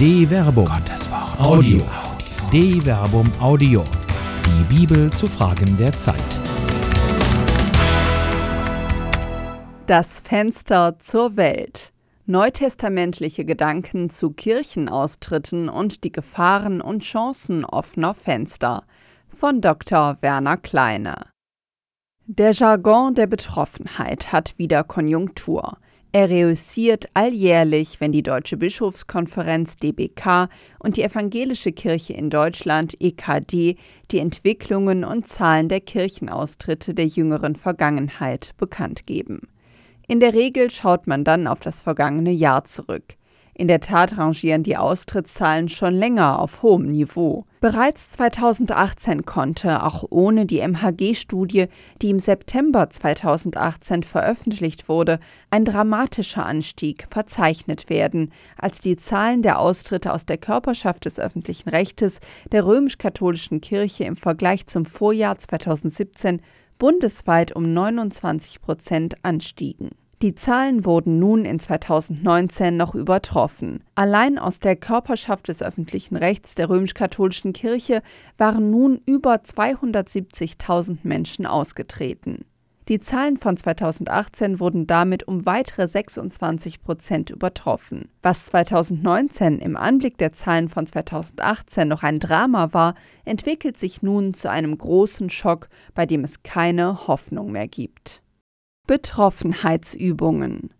De Verbum. Gottes Wort. Audio. De Verbum Audio. Die Bibel zu Fragen der Zeit. Das Fenster zur Welt. Neutestamentliche Gedanken zu Kirchenaustritten und die Gefahren und Chancen offener Fenster von Dr. Werner Kleine. Der Jargon der Betroffenheit hat wieder Konjunktur. Er reüssiert alljährlich, wenn die Deutsche Bischofskonferenz DBK und die Evangelische Kirche in Deutschland EKD die Entwicklungen und Zahlen der Kirchenaustritte der jüngeren Vergangenheit bekannt geben. In der Regel schaut man dann auf das vergangene Jahr zurück. In der Tat rangieren die Austrittszahlen schon länger auf hohem Niveau. Bereits 2018 konnte, auch ohne die MHG-Studie, die im September 2018 veröffentlicht wurde, ein dramatischer Anstieg verzeichnet werden, als die Zahlen der Austritte aus der Körperschaft des öffentlichen Rechtes der römisch-katholischen Kirche im Vergleich zum Vorjahr 2017 bundesweit um 29 Prozent anstiegen. Die Zahlen wurden nun in 2019 noch übertroffen. Allein aus der Körperschaft des öffentlichen Rechts der römisch-katholischen Kirche waren nun über 270.000 Menschen ausgetreten. Die Zahlen von 2018 wurden damit um weitere 26 Prozent übertroffen. Was 2019 im Anblick der Zahlen von 2018 noch ein Drama war, entwickelt sich nun zu einem großen Schock, bei dem es keine Hoffnung mehr gibt. Betroffenheitsübungen.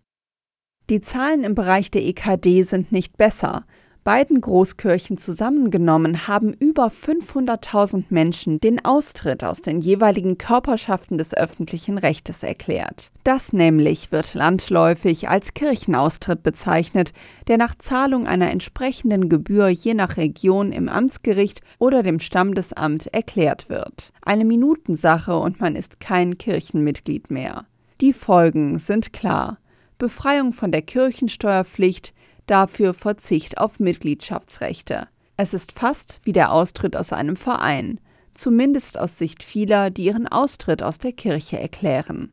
Die Zahlen im Bereich der EKD sind nicht besser. Beiden Großkirchen zusammengenommen haben über 500.000 Menschen den Austritt aus den jeweiligen Körperschaften des öffentlichen Rechtes erklärt. Das nämlich wird landläufig als Kirchenaustritt bezeichnet, der nach Zahlung einer entsprechenden Gebühr je nach Region im Amtsgericht oder dem Standesamt erklärt wird. Eine Minutensache und man ist kein Kirchenmitglied mehr. Die Folgen sind klar. Befreiung von der Kirchensteuerpflicht, dafür Verzicht auf Mitgliedschaftsrechte. Es ist fast wie der Austritt aus einem Verein, zumindest aus Sicht vieler, die ihren Austritt aus der Kirche erklären.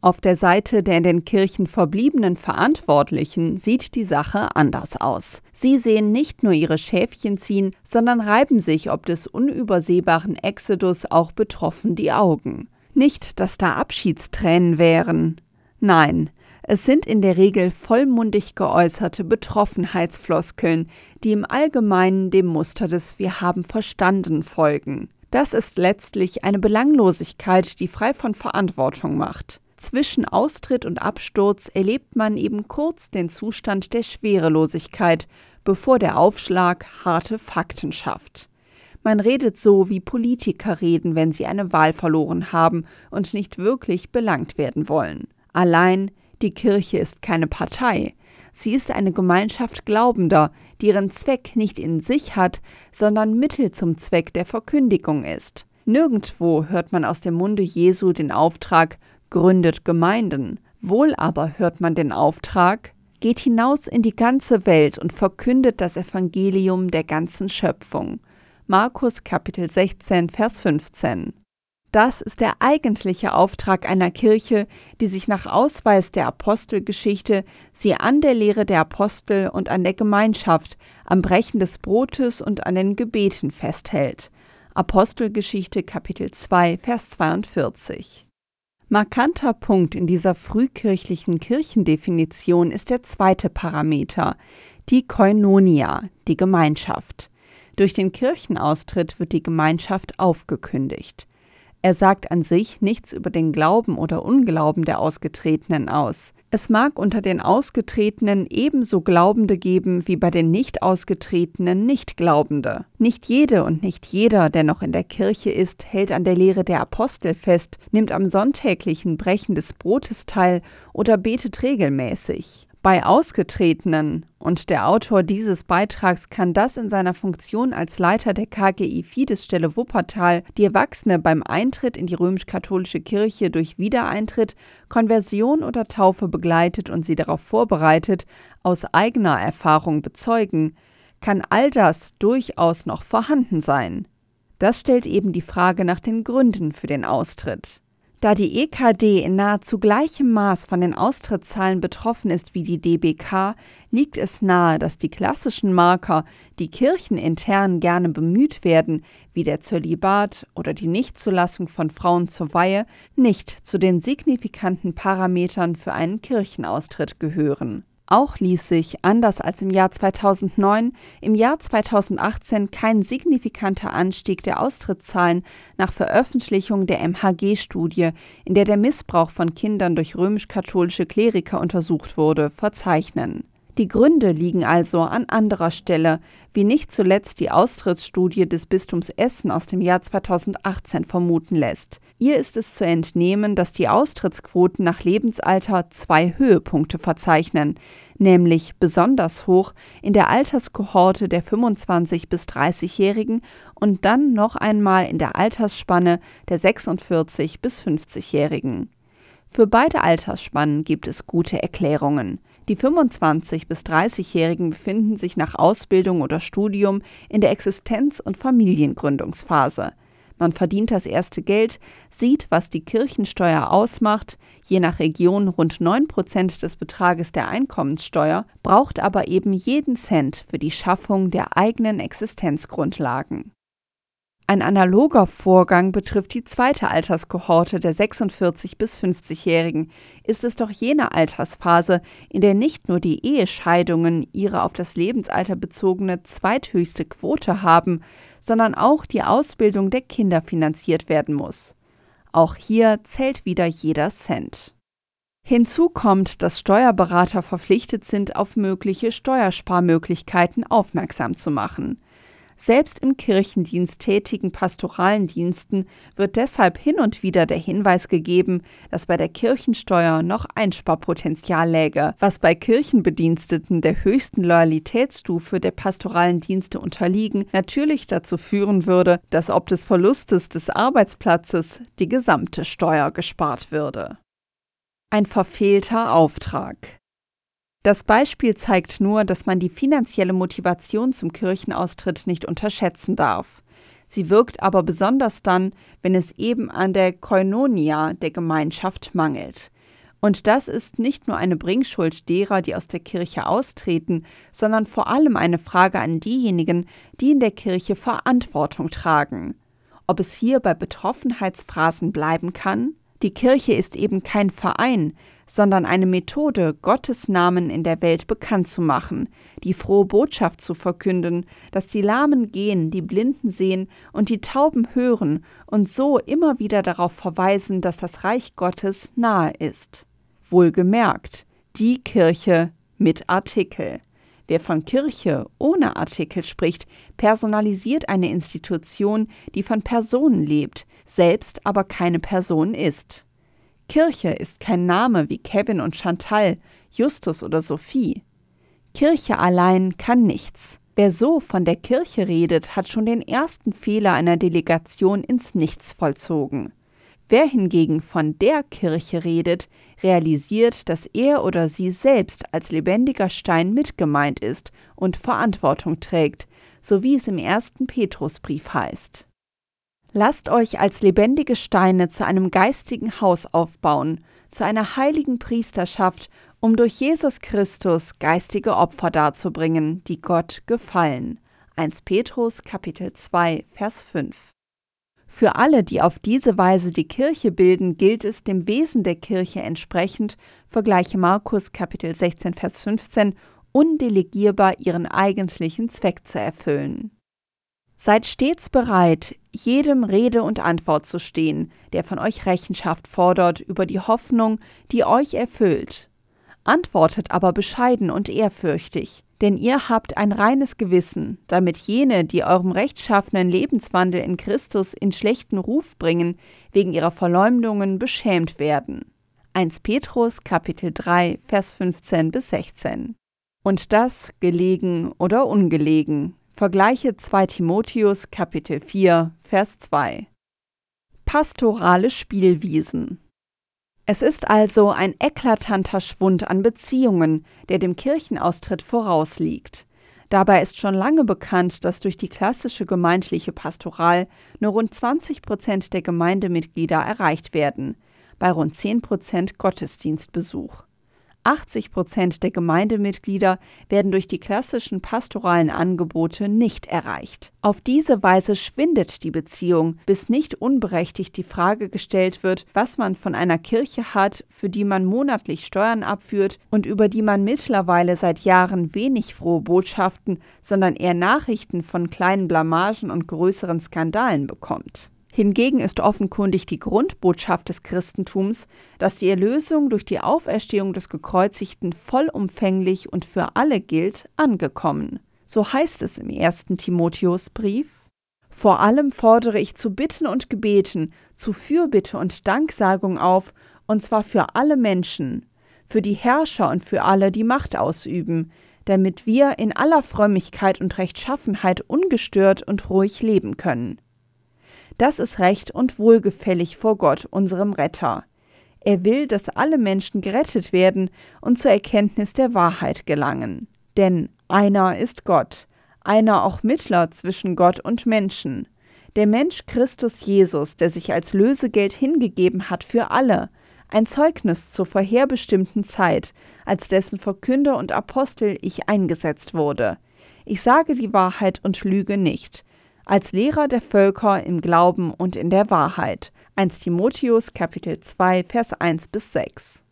Auf der Seite der in den Kirchen verbliebenen Verantwortlichen sieht die Sache anders aus. Sie sehen nicht nur ihre Schäfchen ziehen, sondern reiben sich ob des unübersehbaren Exodus auch betroffen die Augen. Nicht, dass da Abschiedstränen wären. Nein, es sind in der Regel vollmundig geäußerte Betroffenheitsfloskeln, die im Allgemeinen dem Muster des Wir haben verstanden folgen. Das ist letztlich eine Belanglosigkeit, die frei von Verantwortung macht. Zwischen Austritt und Absturz erlebt man eben kurz den Zustand der Schwerelosigkeit, bevor der Aufschlag harte Fakten schafft. Man redet so, wie Politiker reden, wenn sie eine Wahl verloren haben und nicht wirklich belangt werden wollen. Allein die Kirche ist keine Partei. Sie ist eine Gemeinschaft Glaubender, die ihren Zweck nicht in sich hat, sondern Mittel zum Zweck der Verkündigung ist. Nirgendwo hört man aus dem Munde Jesu den Auftrag, gründet Gemeinden. Wohl aber hört man den Auftrag, geht hinaus in die ganze Welt und verkündet das Evangelium der ganzen Schöpfung. Markus Kapitel 16, Vers 15. Das ist der eigentliche Auftrag einer Kirche, die sich nach Ausweis der Apostelgeschichte sie an der Lehre der Apostel und an der Gemeinschaft, am Brechen des Brotes und an den Gebeten festhält. Apostelgeschichte Kapitel 2, Vers 42. Markanter Punkt in dieser frühkirchlichen Kirchendefinition ist der zweite Parameter, die Koinonia, die Gemeinschaft. Durch den Kirchenaustritt wird die Gemeinschaft aufgekündigt. Er sagt an sich nichts über den Glauben oder Unglauben der Ausgetretenen aus. Es mag unter den Ausgetretenen ebenso Glaubende geben wie bei den nicht Ausgetretenen Nichtglaubende. Nicht jede und nicht jeder, der noch in der Kirche ist, hält an der Lehre der Apostel fest, nimmt am sonntäglichen Brechen des Brotes teil oder betet regelmäßig. Bei Ausgetretenen, und der Autor dieses Beitrags kann das in seiner Funktion als Leiter der KGI Fidesstelle Wuppertal die Erwachsene beim Eintritt in die römisch-katholische Kirche durch Wiedereintritt, Konversion oder Taufe begleitet und sie darauf vorbereitet, aus eigener Erfahrung bezeugen, kann all das durchaus noch vorhanden sein. Das stellt eben die Frage nach den Gründen für den Austritt. Da die EKD in nahezu gleichem Maß von den Austrittszahlen betroffen ist wie die DBK, liegt es nahe, dass die klassischen Marker, die kirchenintern gerne bemüht werden, wie der Zölibat oder die Nichtzulassung von Frauen zur Weihe, nicht zu den signifikanten Parametern für einen Kirchenaustritt gehören. Auch ließ sich, anders als im Jahr 2009, im Jahr 2018 kein signifikanter Anstieg der Austrittszahlen nach Veröffentlichung der MHG-Studie, in der der Missbrauch von Kindern durch römisch-katholische Kleriker untersucht wurde, verzeichnen. Die Gründe liegen also an anderer Stelle, wie nicht zuletzt die Austrittsstudie des Bistums Essen aus dem Jahr 2018 vermuten lässt. Ihr ist es zu entnehmen, dass die Austrittsquoten nach Lebensalter zwei Höhepunkte verzeichnen, nämlich besonders hoch in der Alterskohorte der 25 bis 30-Jährigen und dann noch einmal in der Altersspanne der 46 bis 50-Jährigen. Für beide Altersspannen gibt es gute Erklärungen. Die 25 bis 30-Jährigen befinden sich nach Ausbildung oder Studium in der Existenz- und Familiengründungsphase. Man verdient das erste Geld, sieht, was die Kirchensteuer ausmacht, je nach Region rund 9 Prozent des Betrages der Einkommenssteuer, braucht aber eben jeden Cent für die Schaffung der eigenen Existenzgrundlagen. Ein analoger Vorgang betrifft die zweite Alterskohorte der 46 bis 50-Jährigen. Ist es doch jene Altersphase, in der nicht nur die Ehescheidungen ihre auf das Lebensalter bezogene zweithöchste Quote haben, sondern auch die Ausbildung der Kinder finanziert werden muss. Auch hier zählt wieder jeder Cent. Hinzu kommt, dass Steuerberater verpflichtet sind, auf mögliche Steuersparmöglichkeiten aufmerksam zu machen. Selbst im Kirchendienst tätigen pastoralen Diensten wird deshalb hin und wieder der Hinweis gegeben, dass bei der Kirchensteuer noch Einsparpotenzial läge, was bei Kirchenbediensteten der höchsten Loyalitätsstufe der pastoralen Dienste unterliegen, natürlich dazu führen würde, dass ob des Verlustes des Arbeitsplatzes die gesamte Steuer gespart würde. Ein verfehlter Auftrag. Das Beispiel zeigt nur, dass man die finanzielle Motivation zum Kirchenaustritt nicht unterschätzen darf. Sie wirkt aber besonders dann, wenn es eben an der Koinonia der Gemeinschaft mangelt. Und das ist nicht nur eine Bringschuld derer, die aus der Kirche austreten, sondern vor allem eine Frage an diejenigen, die in der Kirche Verantwortung tragen. Ob es hier bei Betroffenheitsphrasen bleiben kann? Die Kirche ist eben kein Verein, sondern eine Methode, Gottes Namen in der Welt bekannt zu machen, die frohe Botschaft zu verkünden, dass die Lahmen gehen, die Blinden sehen und die Tauben hören und so immer wieder darauf verweisen, dass das Reich Gottes nahe ist. Wohlgemerkt, die Kirche mit Artikel. Wer von Kirche ohne Artikel spricht, personalisiert eine Institution, die von Personen lebt, selbst aber keine Person ist. Kirche ist kein Name wie Kevin und Chantal, Justus oder Sophie. Kirche allein kann nichts. Wer so von der Kirche redet, hat schon den ersten Fehler einer Delegation ins Nichts vollzogen. Wer hingegen von der Kirche redet, realisiert, dass er oder sie selbst als lebendiger Stein mitgemeint ist und Verantwortung trägt, so wie es im ersten Petrusbrief heißt. Lasst euch als lebendige Steine zu einem geistigen Haus aufbauen, zu einer heiligen Priesterschaft, um durch Jesus Christus geistige Opfer darzubringen, die Gott gefallen. 1 Petrus Kapitel 2 Vers 5 für alle, die auf diese Weise die Kirche bilden, gilt es dem Wesen der Kirche entsprechend, vergleiche Markus Kapitel 16 Vers 15, undelegierbar ihren eigentlichen Zweck zu erfüllen. Seid stets bereit, jedem Rede und Antwort zu stehen, der von euch Rechenschaft fordert über die Hoffnung, die euch erfüllt. Antwortet aber bescheiden und ehrfürchtig, denn ihr habt ein reines Gewissen, damit jene, die eurem rechtschaffenen Lebenswandel in Christus in schlechten Ruf bringen, wegen ihrer Verleumdungen beschämt werden. 1 Petrus Kapitel 3 Vers 15 bis 16. Und das gelegen oder ungelegen. Vergleiche 2 Timotheus Kapitel 4 Vers 2. Pastorale Spielwiesen es ist also ein eklatanter Schwund an Beziehungen, der dem Kirchenaustritt vorausliegt. Dabei ist schon lange bekannt, dass durch die klassische gemeindliche Pastoral nur rund 20 Prozent der Gemeindemitglieder erreicht werden. bei rund 10 Prozent Gottesdienstbesuch. 80 Prozent der Gemeindemitglieder werden durch die klassischen pastoralen Angebote nicht erreicht. Auf diese Weise schwindet die Beziehung, bis nicht unberechtigt die Frage gestellt wird, was man von einer Kirche hat, für die man monatlich Steuern abführt und über die man mittlerweile seit Jahren wenig frohe Botschaften, sondern eher Nachrichten von kleinen Blamagen und größeren Skandalen bekommt. Hingegen ist offenkundig die Grundbotschaft des Christentums, dass die Erlösung durch die Auferstehung des Gekreuzigten vollumfänglich und für alle gilt, angekommen. So heißt es im ersten Timotheusbrief. Vor allem fordere ich zu Bitten und Gebeten, zu Fürbitte und Danksagung auf, und zwar für alle Menschen, für die Herrscher und für alle, die Macht ausüben, damit wir in aller Frömmigkeit und Rechtschaffenheit ungestört und ruhig leben können. Das ist recht und wohlgefällig vor Gott, unserem Retter. Er will, dass alle Menschen gerettet werden und zur Erkenntnis der Wahrheit gelangen. Denn einer ist Gott, einer auch Mittler zwischen Gott und Menschen. Der Mensch Christus Jesus, der sich als Lösegeld hingegeben hat für alle, ein Zeugnis zur vorherbestimmten Zeit, als dessen Verkünder und Apostel ich eingesetzt wurde. Ich sage die Wahrheit und lüge nicht als Lehrer der Völker im Glauben und in der Wahrheit. 1 Timotheus Kapitel 2 Vers 1 bis 6.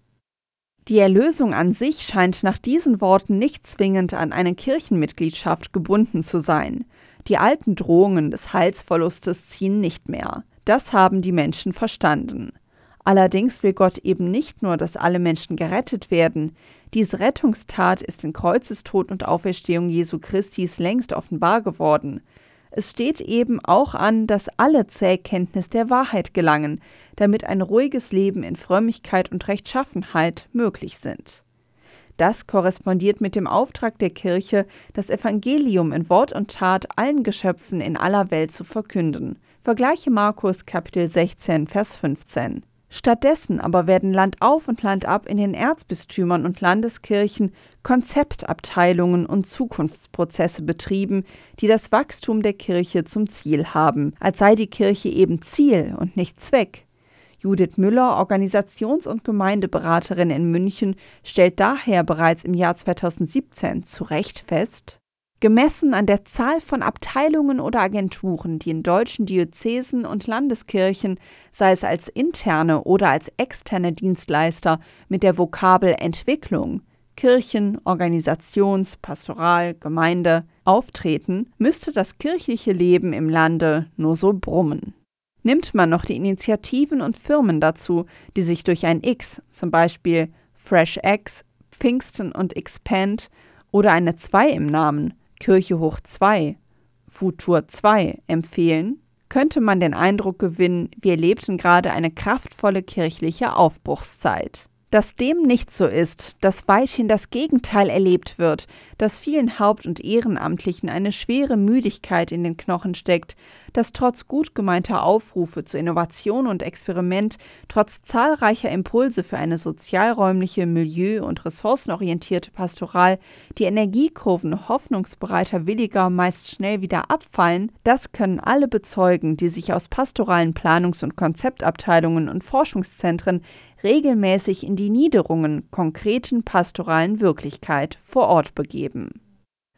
Die Erlösung an sich scheint nach diesen Worten nicht zwingend an eine Kirchenmitgliedschaft gebunden zu sein. Die alten Drohungen des Heilsverlustes ziehen nicht mehr. Das haben die Menschen verstanden. Allerdings will Gott eben nicht nur, dass alle Menschen gerettet werden. Diese Rettungstat ist in Kreuzestod und Auferstehung Jesu Christis längst offenbar geworden. Es steht eben auch an, dass alle zur Erkenntnis der Wahrheit gelangen, damit ein ruhiges Leben in Frömmigkeit und Rechtschaffenheit möglich sind. Das korrespondiert mit dem Auftrag der Kirche, das Evangelium in Wort und Tat allen Geschöpfen in aller Welt zu verkünden. Vergleiche Markus Kapitel 16, Vers 15. Stattdessen aber werden Land auf und Land ab in den Erzbistümern und Landeskirchen Konzeptabteilungen und Zukunftsprozesse betrieben, die das Wachstum der Kirche zum Ziel haben, als sei die Kirche eben Ziel und nicht Zweck. Judith Müller, Organisations- und Gemeindeberaterin in München, stellt daher bereits im Jahr 2017 zu Recht fest, Gemessen an der Zahl von Abteilungen oder Agenturen, die in deutschen Diözesen und Landeskirchen, sei es als interne oder als externe Dienstleister mit der Vokabel Entwicklung, Kirchen, Organisations-, Pastoral-, Gemeinde auftreten, müsste das kirchliche Leben im Lande nur so brummen. Nimmt man noch die Initiativen und Firmen dazu, die sich durch ein X, zum Beispiel FreshX, Pfingsten und Expand oder eine 2 im Namen, Kirche hoch 2, Futur 2 empfehlen, könnte man den Eindruck gewinnen, wir lebten gerade eine kraftvolle kirchliche Aufbruchszeit. Dass dem nicht so ist, dass weithin das Gegenteil erlebt wird, dass vielen Haupt- und Ehrenamtlichen eine schwere Müdigkeit in den Knochen steckt, dass trotz gut gemeinter Aufrufe zu Innovation und Experiment, trotz zahlreicher Impulse für eine sozialräumliche, milieu- und ressourcenorientierte Pastoral die Energiekurven hoffnungsbereiter Williger meist schnell wieder abfallen, das können alle bezeugen, die sich aus pastoralen Planungs- und Konzeptabteilungen und Forschungszentren regelmäßig in die Niederungen konkreten pastoralen Wirklichkeit vor Ort begeben.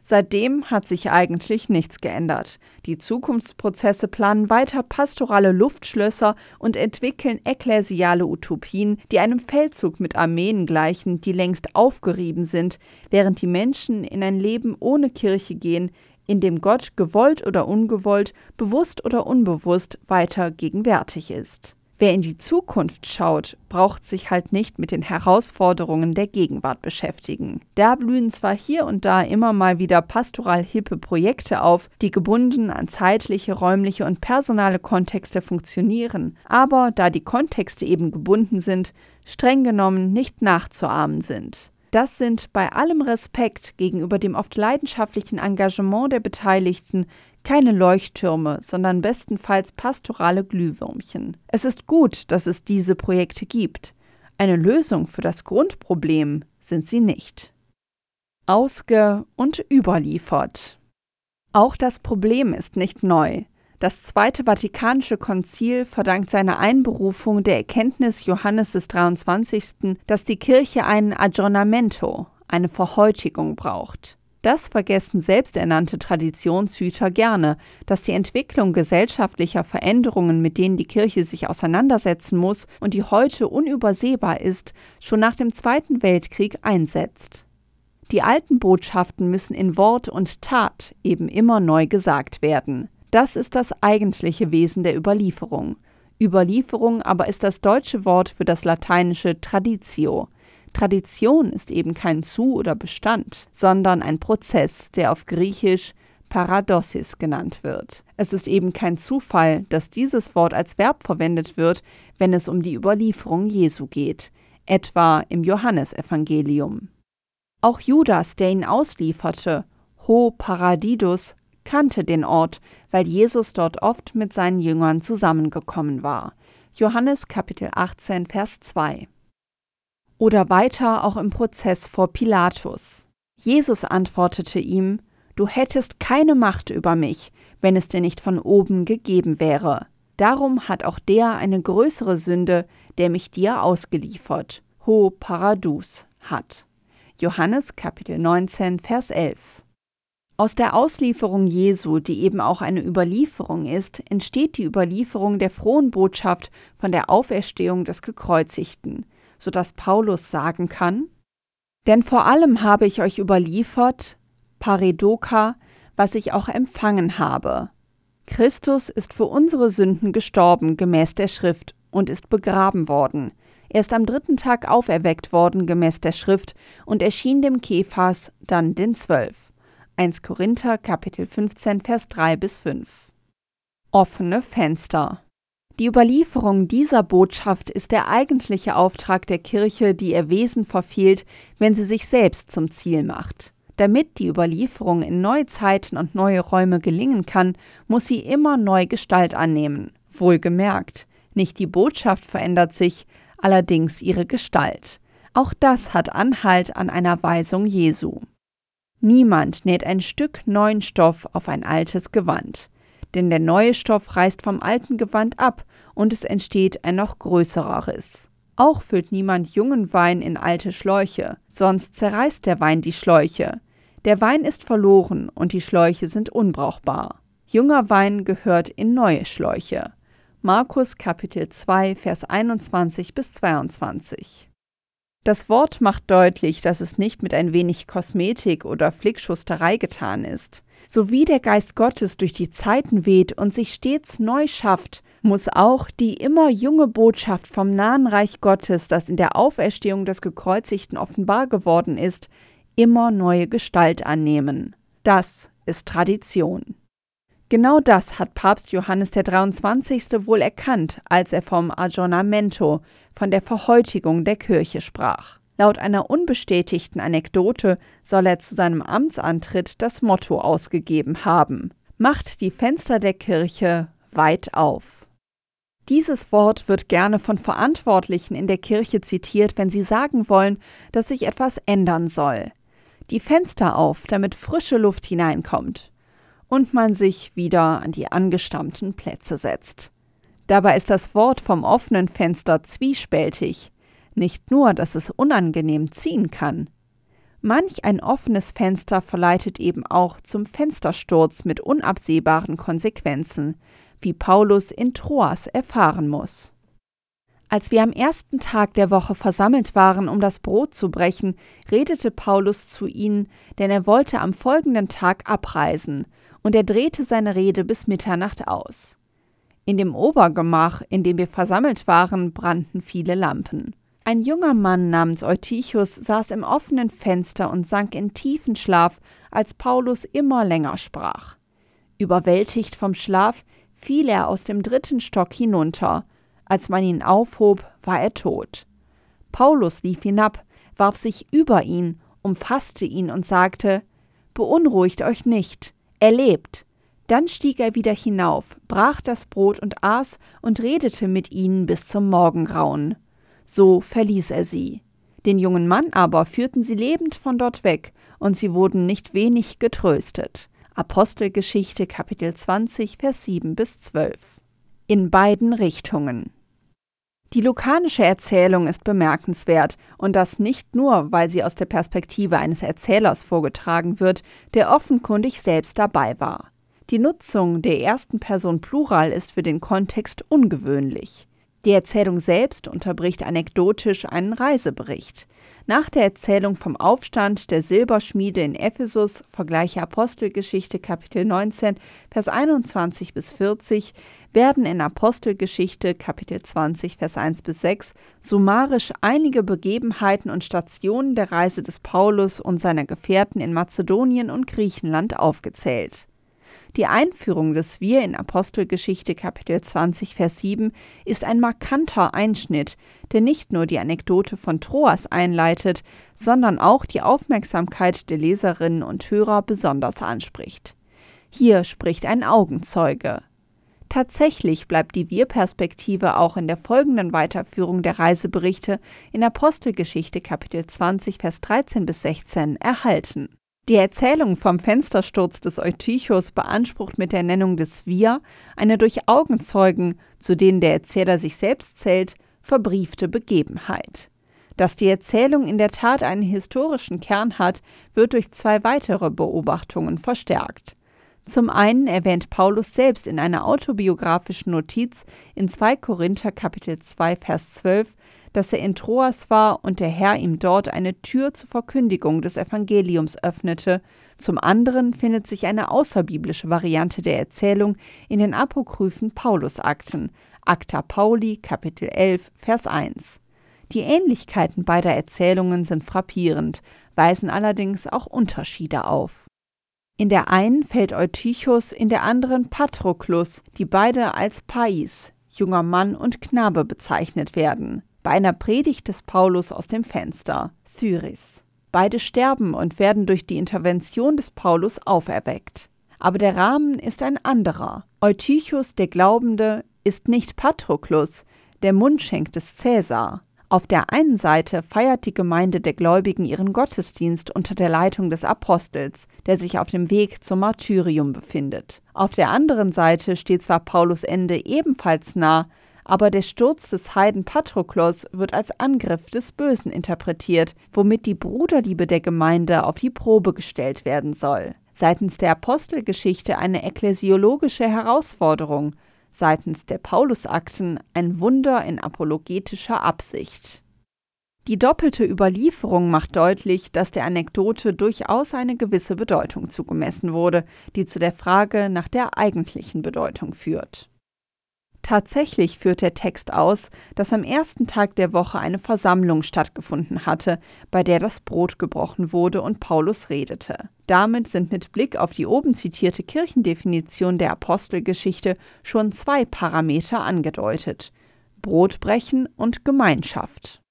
Seitdem hat sich eigentlich nichts geändert. Die Zukunftsprozesse planen weiter pastorale Luftschlösser und entwickeln ekklesiale Utopien, die einem Feldzug mit Armeen gleichen, die längst aufgerieben sind, während die Menschen in ein Leben ohne Kirche gehen, in dem Gott gewollt oder ungewollt, bewusst oder unbewusst weiter gegenwärtig ist. Wer in die Zukunft schaut, braucht sich halt nicht mit den Herausforderungen der Gegenwart beschäftigen. Da blühen zwar hier und da immer mal wieder pastoral hippe Projekte auf, die gebunden an zeitliche, räumliche und personale Kontexte funktionieren, aber da die Kontexte eben gebunden sind, streng genommen nicht nachzuahmen sind. Das sind bei allem Respekt gegenüber dem oft leidenschaftlichen Engagement der Beteiligten keine Leuchttürme, sondern bestenfalls pastorale Glühwürmchen. Es ist gut, dass es diese Projekte gibt. Eine Lösung für das Grundproblem sind sie nicht. Ausge- und überliefert. Auch das Problem ist nicht neu. Das Zweite Vatikanische Konzil verdankt seine Einberufung der Erkenntnis Johannes des 23., dass die Kirche ein Aggiornamento, eine Verhäutigung braucht. Das vergessen selbsternannte Traditionshüter gerne, dass die Entwicklung gesellschaftlicher Veränderungen, mit denen die Kirche sich auseinandersetzen muss und die heute unübersehbar ist, schon nach dem Zweiten Weltkrieg einsetzt. Die alten Botschaften müssen in Wort und Tat eben immer neu gesagt werden. Das ist das eigentliche Wesen der Überlieferung. Überlieferung aber ist das deutsche Wort für das lateinische Traditio. Tradition ist eben kein Zu- oder Bestand, sondern ein Prozess, der auf Griechisch Paradossis genannt wird. Es ist eben kein Zufall, dass dieses Wort als Verb verwendet wird, wenn es um die Überlieferung Jesu geht, etwa im Johannesevangelium. Auch Judas, der ihn auslieferte, Ho Paradidus, kannte den Ort, weil Jesus dort oft mit seinen Jüngern zusammengekommen war. Johannes Kapitel 18, Vers 2. Oder weiter auch im Prozess vor Pilatus. Jesus antwortete ihm, Du hättest keine Macht über mich, wenn es dir nicht von oben gegeben wäre. Darum hat auch der eine größere Sünde, der mich dir ausgeliefert, ho paradus, hat. Johannes Kapitel 19, Vers 11. Aus der Auslieferung Jesu, die eben auch eine Überlieferung ist, entsteht die Überlieferung der frohen Botschaft von der Auferstehung des Gekreuzigten, so dass Paulus sagen kann: Denn vor allem habe ich euch überliefert, Paridoka, was ich auch empfangen habe. Christus ist für unsere Sünden gestorben gemäß der Schrift und ist begraben worden. Er ist am dritten Tag auferweckt worden gemäß der Schrift und erschien dem Kephas, dann den Zwölf. 1 Korinther Kapitel 15 Vers 3 bis 5. Offene Fenster. Die Überlieferung dieser Botschaft ist der eigentliche Auftrag der Kirche, die ihr Wesen verfehlt, wenn sie sich selbst zum Ziel macht. Damit die Überlieferung in neue Zeiten und neue Räume gelingen kann, muss sie immer neu Gestalt annehmen. Wohlgemerkt, nicht die Botschaft verändert sich, allerdings ihre Gestalt. Auch das hat Anhalt an einer Weisung Jesu. Niemand näht ein Stück neuen Stoff auf ein altes Gewand, denn der neue Stoff reißt vom alten Gewand ab und es entsteht ein noch größerer Riss. Auch füllt niemand jungen Wein in alte Schläuche, sonst zerreißt der Wein die Schläuche. Der Wein ist verloren und die Schläuche sind unbrauchbar. Junger Wein gehört in neue Schläuche. Markus Kapitel 2 Vers 21 bis 22 das Wort macht deutlich, dass es nicht mit ein wenig Kosmetik oder Flickschusterei getan ist. So wie der Geist Gottes durch die Zeiten weht und sich stets neu schafft, muss auch die immer junge Botschaft vom nahen Reich Gottes, das in der Auferstehung des Gekreuzigten offenbar geworden ist, immer neue Gestalt annehmen. Das ist Tradition. Genau das hat Papst Johannes der 23. wohl erkannt, als er vom Aggiornamento, von der Verhäutigung der Kirche sprach. Laut einer unbestätigten Anekdote soll er zu seinem Amtsantritt das Motto ausgegeben haben: Macht die Fenster der Kirche weit auf. Dieses Wort wird gerne von Verantwortlichen in der Kirche zitiert, wenn sie sagen wollen, dass sich etwas ändern soll. Die Fenster auf, damit frische Luft hineinkommt und man sich wieder an die angestammten Plätze setzt. Dabei ist das Wort vom offenen Fenster zwiespältig. Nicht nur, dass es unangenehm ziehen kann. Manch ein offenes Fenster verleitet eben auch zum Fenstersturz mit unabsehbaren Konsequenzen, wie Paulus in Troas erfahren muss. Als wir am ersten Tag der Woche versammelt waren, um das Brot zu brechen, redete Paulus zu ihnen, denn er wollte am folgenden Tag abreisen, und er drehte seine Rede bis Mitternacht aus. In dem Obergemach, in dem wir versammelt waren, brannten viele Lampen. Ein junger Mann namens Eutychus saß im offenen Fenster und sank in tiefen Schlaf, als Paulus immer länger sprach. Überwältigt vom Schlaf fiel er aus dem dritten Stock hinunter. Als man ihn aufhob, war er tot. Paulus lief hinab, warf sich über ihn, umfasste ihn und sagte Beunruhigt euch nicht, er lebt. Dann stieg er wieder hinauf, brach das Brot und aß und redete mit ihnen bis zum Morgengrauen. So verließ er sie. Den jungen Mann aber führten sie lebend von dort weg, und sie wurden nicht wenig getröstet. Apostelgeschichte Kapitel 20, Vers 7 bis 12. In beiden Richtungen. Die lukanische Erzählung ist bemerkenswert, und das nicht nur, weil sie aus der Perspektive eines Erzählers vorgetragen wird, der offenkundig selbst dabei war. Die Nutzung der ersten Person Plural ist für den Kontext ungewöhnlich. Die Erzählung selbst unterbricht anekdotisch einen Reisebericht. Nach der Erzählung vom Aufstand der Silberschmiede in Ephesus, vergleiche Apostelgeschichte Kapitel 19, Vers 21 bis 40, werden in Apostelgeschichte Kapitel 20, Vers 1 bis 6 summarisch einige Begebenheiten und Stationen der Reise des Paulus und seiner Gefährten in Mazedonien und Griechenland aufgezählt. Die Einführung des Wir in Apostelgeschichte Kapitel 20 Vers 7 ist ein markanter Einschnitt, der nicht nur die Anekdote von Troas einleitet, sondern auch die Aufmerksamkeit der Leserinnen und Hörer besonders anspricht. Hier spricht ein Augenzeuge. Tatsächlich bleibt die Wir-Perspektive auch in der folgenden Weiterführung der Reiseberichte in Apostelgeschichte Kapitel 20 Vers 13 bis 16 erhalten. Die Erzählung vom Fenstersturz des Eutychus beansprucht mit der Nennung des Wir eine durch Augenzeugen, zu denen der Erzähler sich selbst zählt, verbriefte Begebenheit. Dass die Erzählung in der Tat einen historischen Kern hat, wird durch zwei weitere Beobachtungen verstärkt. Zum einen erwähnt Paulus selbst in einer autobiografischen Notiz in 2 Korinther Kapitel 2 Vers 12, dass er in Troas war und der Herr ihm dort eine Tür zur Verkündigung des Evangeliums öffnete. Zum anderen findet sich eine außerbiblische Variante der Erzählung in den apokryphen Paulusakten, Acta Pauli, Kapitel 11, Vers 1. Die Ähnlichkeiten beider Erzählungen sind frappierend, weisen allerdings auch Unterschiede auf. In der einen fällt Eutychus, in der anderen Patroklus, die beide als Pais, junger Mann und Knabe bezeichnet werden bei einer Predigt des Paulus aus dem Fenster, Thyris. Beide sterben und werden durch die Intervention des Paulus auferweckt. Aber der Rahmen ist ein anderer. Eutychus, der Glaubende, ist nicht Patroklus, der Mundschenk des Cäsar. Auf der einen Seite feiert die Gemeinde der Gläubigen ihren Gottesdienst unter der Leitung des Apostels, der sich auf dem Weg zum Martyrium befindet. Auf der anderen Seite steht zwar Paulus Ende ebenfalls nah, aber der Sturz des Heiden Patroklos wird als Angriff des Bösen interpretiert, womit die Bruderliebe der Gemeinde auf die Probe gestellt werden soll. Seitens der Apostelgeschichte eine ekklesiologische Herausforderung, seitens der Paulusakten ein Wunder in apologetischer Absicht. Die doppelte Überlieferung macht deutlich, dass der Anekdote durchaus eine gewisse Bedeutung zugemessen wurde, die zu der Frage nach der eigentlichen Bedeutung führt. Tatsächlich führt der Text aus, dass am ersten Tag der Woche eine Versammlung stattgefunden hatte, bei der das Brot gebrochen wurde und Paulus redete. Damit sind mit Blick auf die oben zitierte Kirchendefinition der Apostelgeschichte schon zwei Parameter angedeutet Brotbrechen und Gemeinschaft.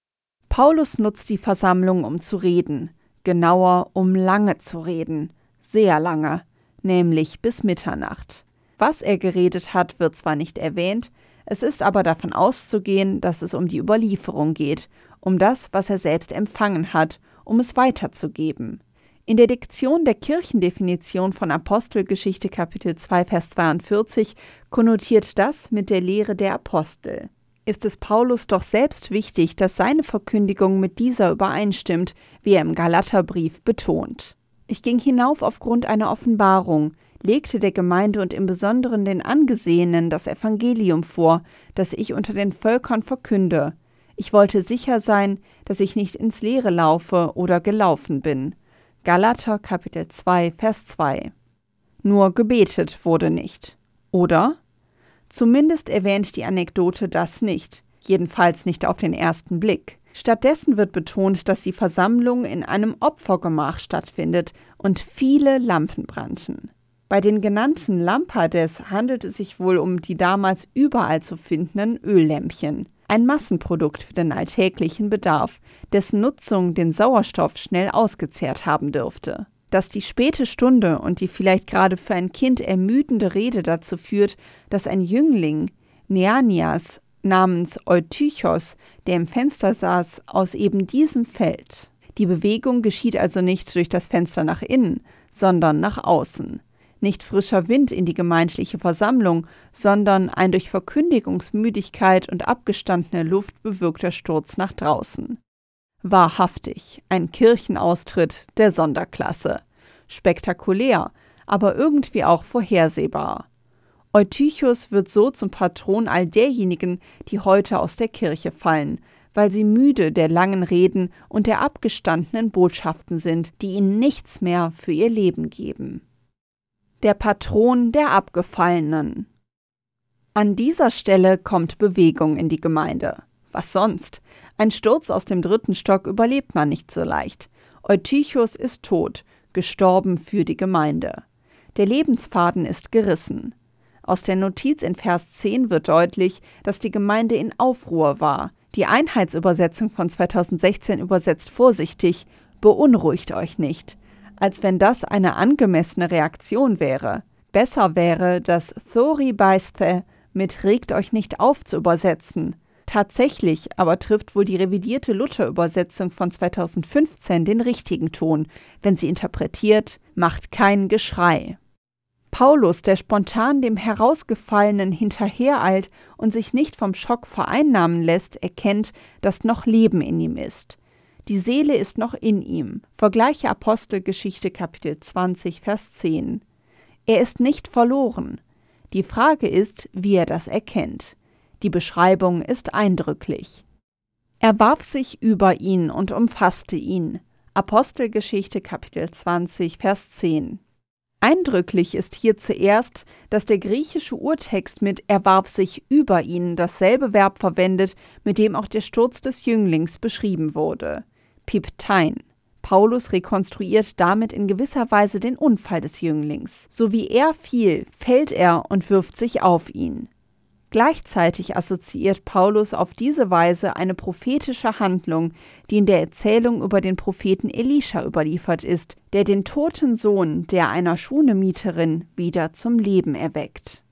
Paulus nutzt die Versammlung, um zu reden, genauer um lange zu reden, sehr lange, nämlich bis Mitternacht. Was er geredet hat, wird zwar nicht erwähnt, es ist aber davon auszugehen, dass es um die Überlieferung geht, um das, was er selbst empfangen hat, um es weiterzugeben. In der Diktion der Kirchendefinition von Apostelgeschichte Kapitel 2 Vers 42 konnotiert das mit der Lehre der Apostel. Ist es Paulus doch selbst wichtig, dass seine Verkündigung mit dieser übereinstimmt, wie er im Galaterbrief betont. Ich ging hinauf aufgrund einer Offenbarung, legte der Gemeinde und im Besonderen den Angesehenen das Evangelium vor, das ich unter den Völkern verkünde. Ich wollte sicher sein, dass ich nicht ins Leere laufe oder gelaufen bin. Galater Kapitel 2 Vers 2 Nur gebetet wurde nicht. Oder? Zumindest erwähnt die Anekdote das nicht, jedenfalls nicht auf den ersten Blick. Stattdessen wird betont, dass die Versammlung in einem Opfergemach stattfindet und viele Lampen brannten. Bei den genannten Lampades handelt es sich wohl um die damals überall zu findenden Öllämpchen. Ein Massenprodukt für den alltäglichen Bedarf, dessen Nutzung den Sauerstoff schnell ausgezehrt haben dürfte. Dass die späte Stunde und die vielleicht gerade für ein Kind ermüdende Rede dazu führt, dass ein Jüngling, Neanias, namens Eutychos, der im Fenster saß, aus eben diesem fällt. Die Bewegung geschieht also nicht durch das Fenster nach innen, sondern nach außen. Nicht frischer Wind in die gemeindliche Versammlung, sondern ein durch Verkündigungsmüdigkeit und abgestandene Luft bewirkter Sturz nach draußen. Wahrhaftig, ein Kirchenaustritt der Sonderklasse. Spektakulär, aber irgendwie auch vorhersehbar. Eutychus wird so zum Patron all derjenigen, die heute aus der Kirche fallen, weil sie müde der langen Reden und der abgestandenen Botschaften sind, die ihnen nichts mehr für ihr Leben geben. Der Patron der Abgefallenen. An dieser Stelle kommt Bewegung in die Gemeinde. Was sonst? Ein Sturz aus dem dritten Stock überlebt man nicht so leicht. Eutychus ist tot, gestorben für die Gemeinde. Der Lebensfaden ist gerissen. Aus der Notiz in Vers 10 wird deutlich, dass die Gemeinde in Aufruhr war. Die Einheitsübersetzung von 2016 übersetzt vorsichtig, beunruhigt euch nicht, als wenn das eine angemessene Reaktion wäre. Besser wäre, das Thori Beisthe mit regt euch nicht auf zu übersetzen. Tatsächlich aber trifft wohl die revidierte Luther-Übersetzung von 2015 den richtigen Ton, wenn sie interpretiert, macht kein Geschrei. Paulus, der spontan dem Herausgefallenen hinterhereilt und sich nicht vom Schock vereinnahmen lässt, erkennt, dass noch Leben in ihm ist. Die Seele ist noch in ihm. Vergleiche Apostelgeschichte Kapitel 20, Vers 10. Er ist nicht verloren. Die Frage ist, wie er das erkennt. Die Beschreibung ist eindrücklich. Er warf sich über ihn und umfasste ihn. Apostelgeschichte Kapitel 20, Vers 10. Eindrücklich ist hier zuerst, dass der griechische Urtext mit er warf sich über ihn dasselbe Verb verwendet, mit dem auch der Sturz des Jünglings beschrieben wurde. Piptein. Paulus rekonstruiert damit in gewisser Weise den Unfall des Jünglings. So wie er fiel, fällt er und wirft sich auf ihn. Gleichzeitig assoziiert Paulus auf diese Weise eine prophetische Handlung, die in der Erzählung über den Propheten Elisha überliefert ist, der den toten Sohn der einer Schunemieterin wieder zum Leben erweckt.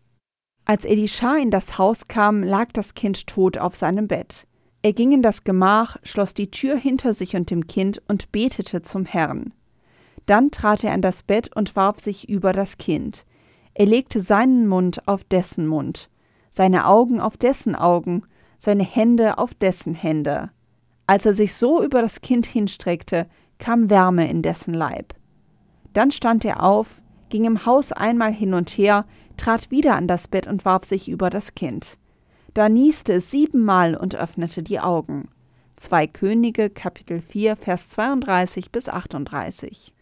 Als Elisha in das Haus kam, lag das Kind tot auf seinem Bett. Er ging in das Gemach, schloss die Tür hinter sich und dem Kind und betete zum Herrn. Dann trat er an das Bett und warf sich über das Kind. Er legte seinen Mund auf dessen Mund seine Augen auf dessen Augen, seine Hände auf dessen Hände. Als er sich so über das Kind hinstreckte, kam Wärme in dessen Leib. Dann stand er auf, ging im Haus einmal hin und her, trat wieder an das Bett und warf sich über das Kind. Da nieste es siebenmal und öffnete die Augen. Zwei Könige, Kapitel 4, Vers 32 bis 38.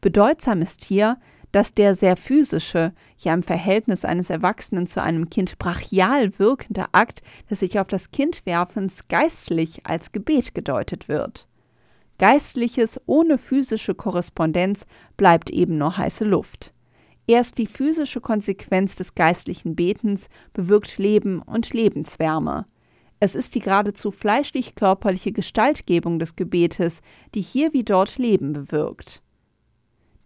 Bedeutsam ist hier, dass der sehr physische, ja im Verhältnis eines Erwachsenen zu einem Kind brachial wirkende Akt des sich auf das Kind werfens geistlich als Gebet gedeutet wird. Geistliches ohne physische Korrespondenz bleibt eben nur heiße Luft. Erst die physische Konsequenz des geistlichen Betens bewirkt Leben und Lebenswärme. Es ist die geradezu fleischlich-körperliche Gestaltgebung des Gebetes, die hier wie dort Leben bewirkt.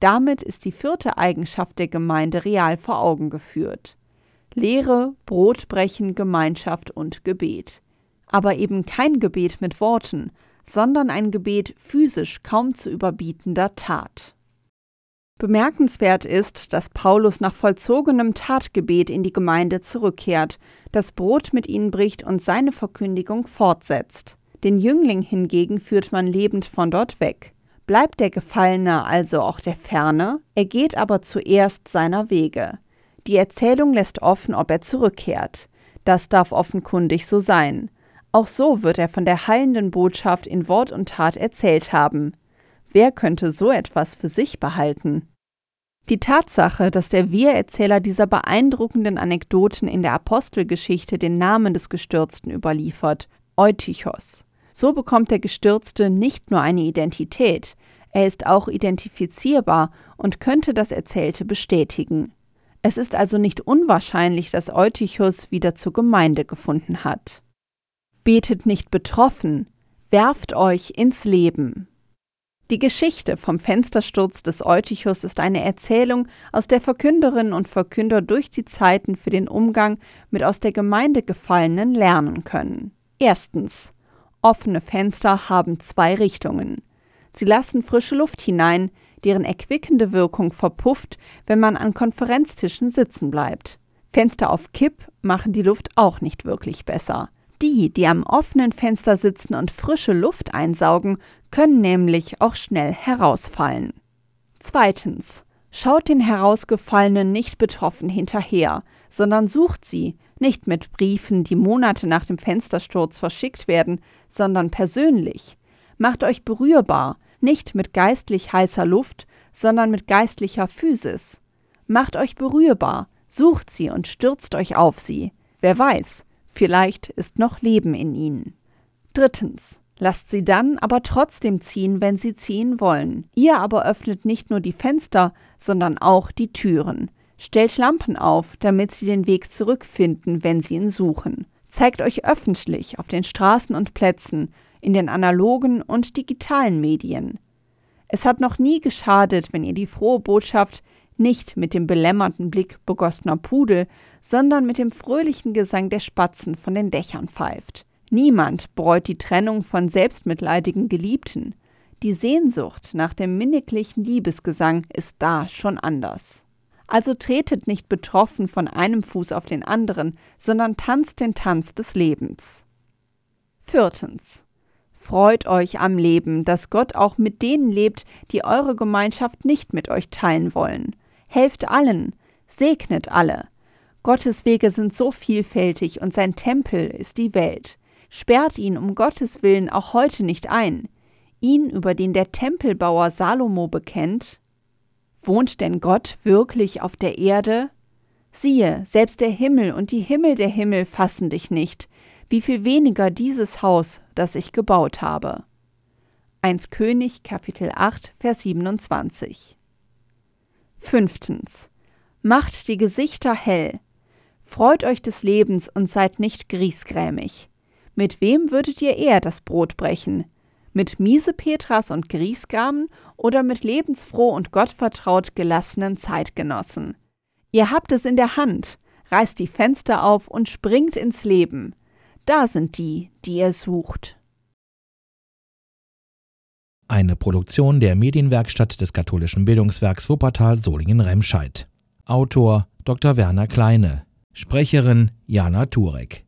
Damit ist die vierte Eigenschaft der Gemeinde real vor Augen geführt. Lehre, Brotbrechen, Gemeinschaft und Gebet. Aber eben kein Gebet mit Worten, sondern ein Gebet physisch kaum zu überbietender Tat. Bemerkenswert ist, dass Paulus nach vollzogenem Tatgebet in die Gemeinde zurückkehrt, das Brot mit ihnen bricht und seine Verkündigung fortsetzt. Den Jüngling hingegen führt man lebend von dort weg bleibt der Gefallene also auch der Ferne, er geht aber zuerst seiner Wege. Die Erzählung lässt offen, ob er zurückkehrt. Das darf offenkundig so sein. Auch so wird er von der heilenden Botschaft in Wort und Tat erzählt haben. Wer könnte so etwas für sich behalten? Die Tatsache, dass der Wir-Erzähler dieser beeindruckenden Anekdoten in der Apostelgeschichte den Namen des Gestürzten überliefert, Eutychos. So bekommt der Gestürzte nicht nur eine Identität, er ist auch identifizierbar und könnte das Erzählte bestätigen. Es ist also nicht unwahrscheinlich, dass Eutychus wieder zur Gemeinde gefunden hat. Betet nicht betroffen, werft euch ins Leben. Die Geschichte vom Fenstersturz des Eutychus ist eine Erzählung, aus der Verkünderinnen und Verkünder durch die Zeiten für den Umgang mit aus der Gemeinde Gefallenen lernen können. Erstens. Offene Fenster haben zwei Richtungen. Sie lassen frische Luft hinein, deren erquickende Wirkung verpufft, wenn man an Konferenztischen sitzen bleibt. Fenster auf Kipp machen die Luft auch nicht wirklich besser. Die, die am offenen Fenster sitzen und frische Luft einsaugen, können nämlich auch schnell herausfallen. Zweitens. Schaut den Herausgefallenen nicht betroffen hinterher, sondern sucht sie, nicht mit Briefen, die Monate nach dem Fenstersturz verschickt werden, sondern persönlich. Macht euch berührbar, nicht mit geistlich heißer Luft, sondern mit geistlicher Physis. Macht euch berührbar, sucht sie und stürzt euch auf sie. Wer weiß, vielleicht ist noch Leben in ihnen. Drittens. Lasst sie dann aber trotzdem ziehen, wenn sie ziehen wollen. Ihr aber öffnet nicht nur die Fenster, sondern auch die Türen. Stellt Lampen auf, damit sie den Weg zurückfinden, wenn sie ihn suchen. Zeigt euch öffentlich auf den Straßen und Plätzen, in den analogen und digitalen Medien. Es hat noch nie geschadet, wenn ihr die frohe Botschaft nicht mit dem belämmerten Blick begossener Pudel, sondern mit dem fröhlichen Gesang der Spatzen von den Dächern pfeift. Niemand bereut die Trennung von selbstmitleidigen Geliebten. Die Sehnsucht nach dem minniglichen Liebesgesang ist da schon anders. Also tretet nicht betroffen von einem Fuß auf den anderen, sondern tanzt den Tanz des Lebens. Viertens. Freut euch am Leben, dass Gott auch mit denen lebt, die eure Gemeinschaft nicht mit euch teilen wollen. Helft allen, segnet alle. Gottes Wege sind so vielfältig und sein Tempel ist die Welt. Sperrt ihn um Gottes Willen auch heute nicht ein. Ihn, über den der Tempelbauer Salomo bekennt. Wohnt denn Gott wirklich auf der Erde? Siehe, selbst der Himmel und die Himmel der Himmel fassen dich nicht, wie viel weniger dieses Haus, das ich gebaut habe. 1 König Kapitel 8 Vers 27 Fünftens. Macht die Gesichter hell. Freut euch des Lebens und seid nicht griesgrämig. Mit wem würdet ihr eher das Brot brechen? Mit Miesepetras und Griesgramen oder mit lebensfroh und gottvertraut gelassenen Zeitgenossen? Ihr habt es in der Hand, reißt die Fenster auf und springt ins Leben. Da sind die, die ihr sucht. Eine Produktion der Medienwerkstatt des katholischen Bildungswerks Wuppertal Solingen-Remscheid. Autor Dr. Werner Kleine. Sprecherin Jana Turek.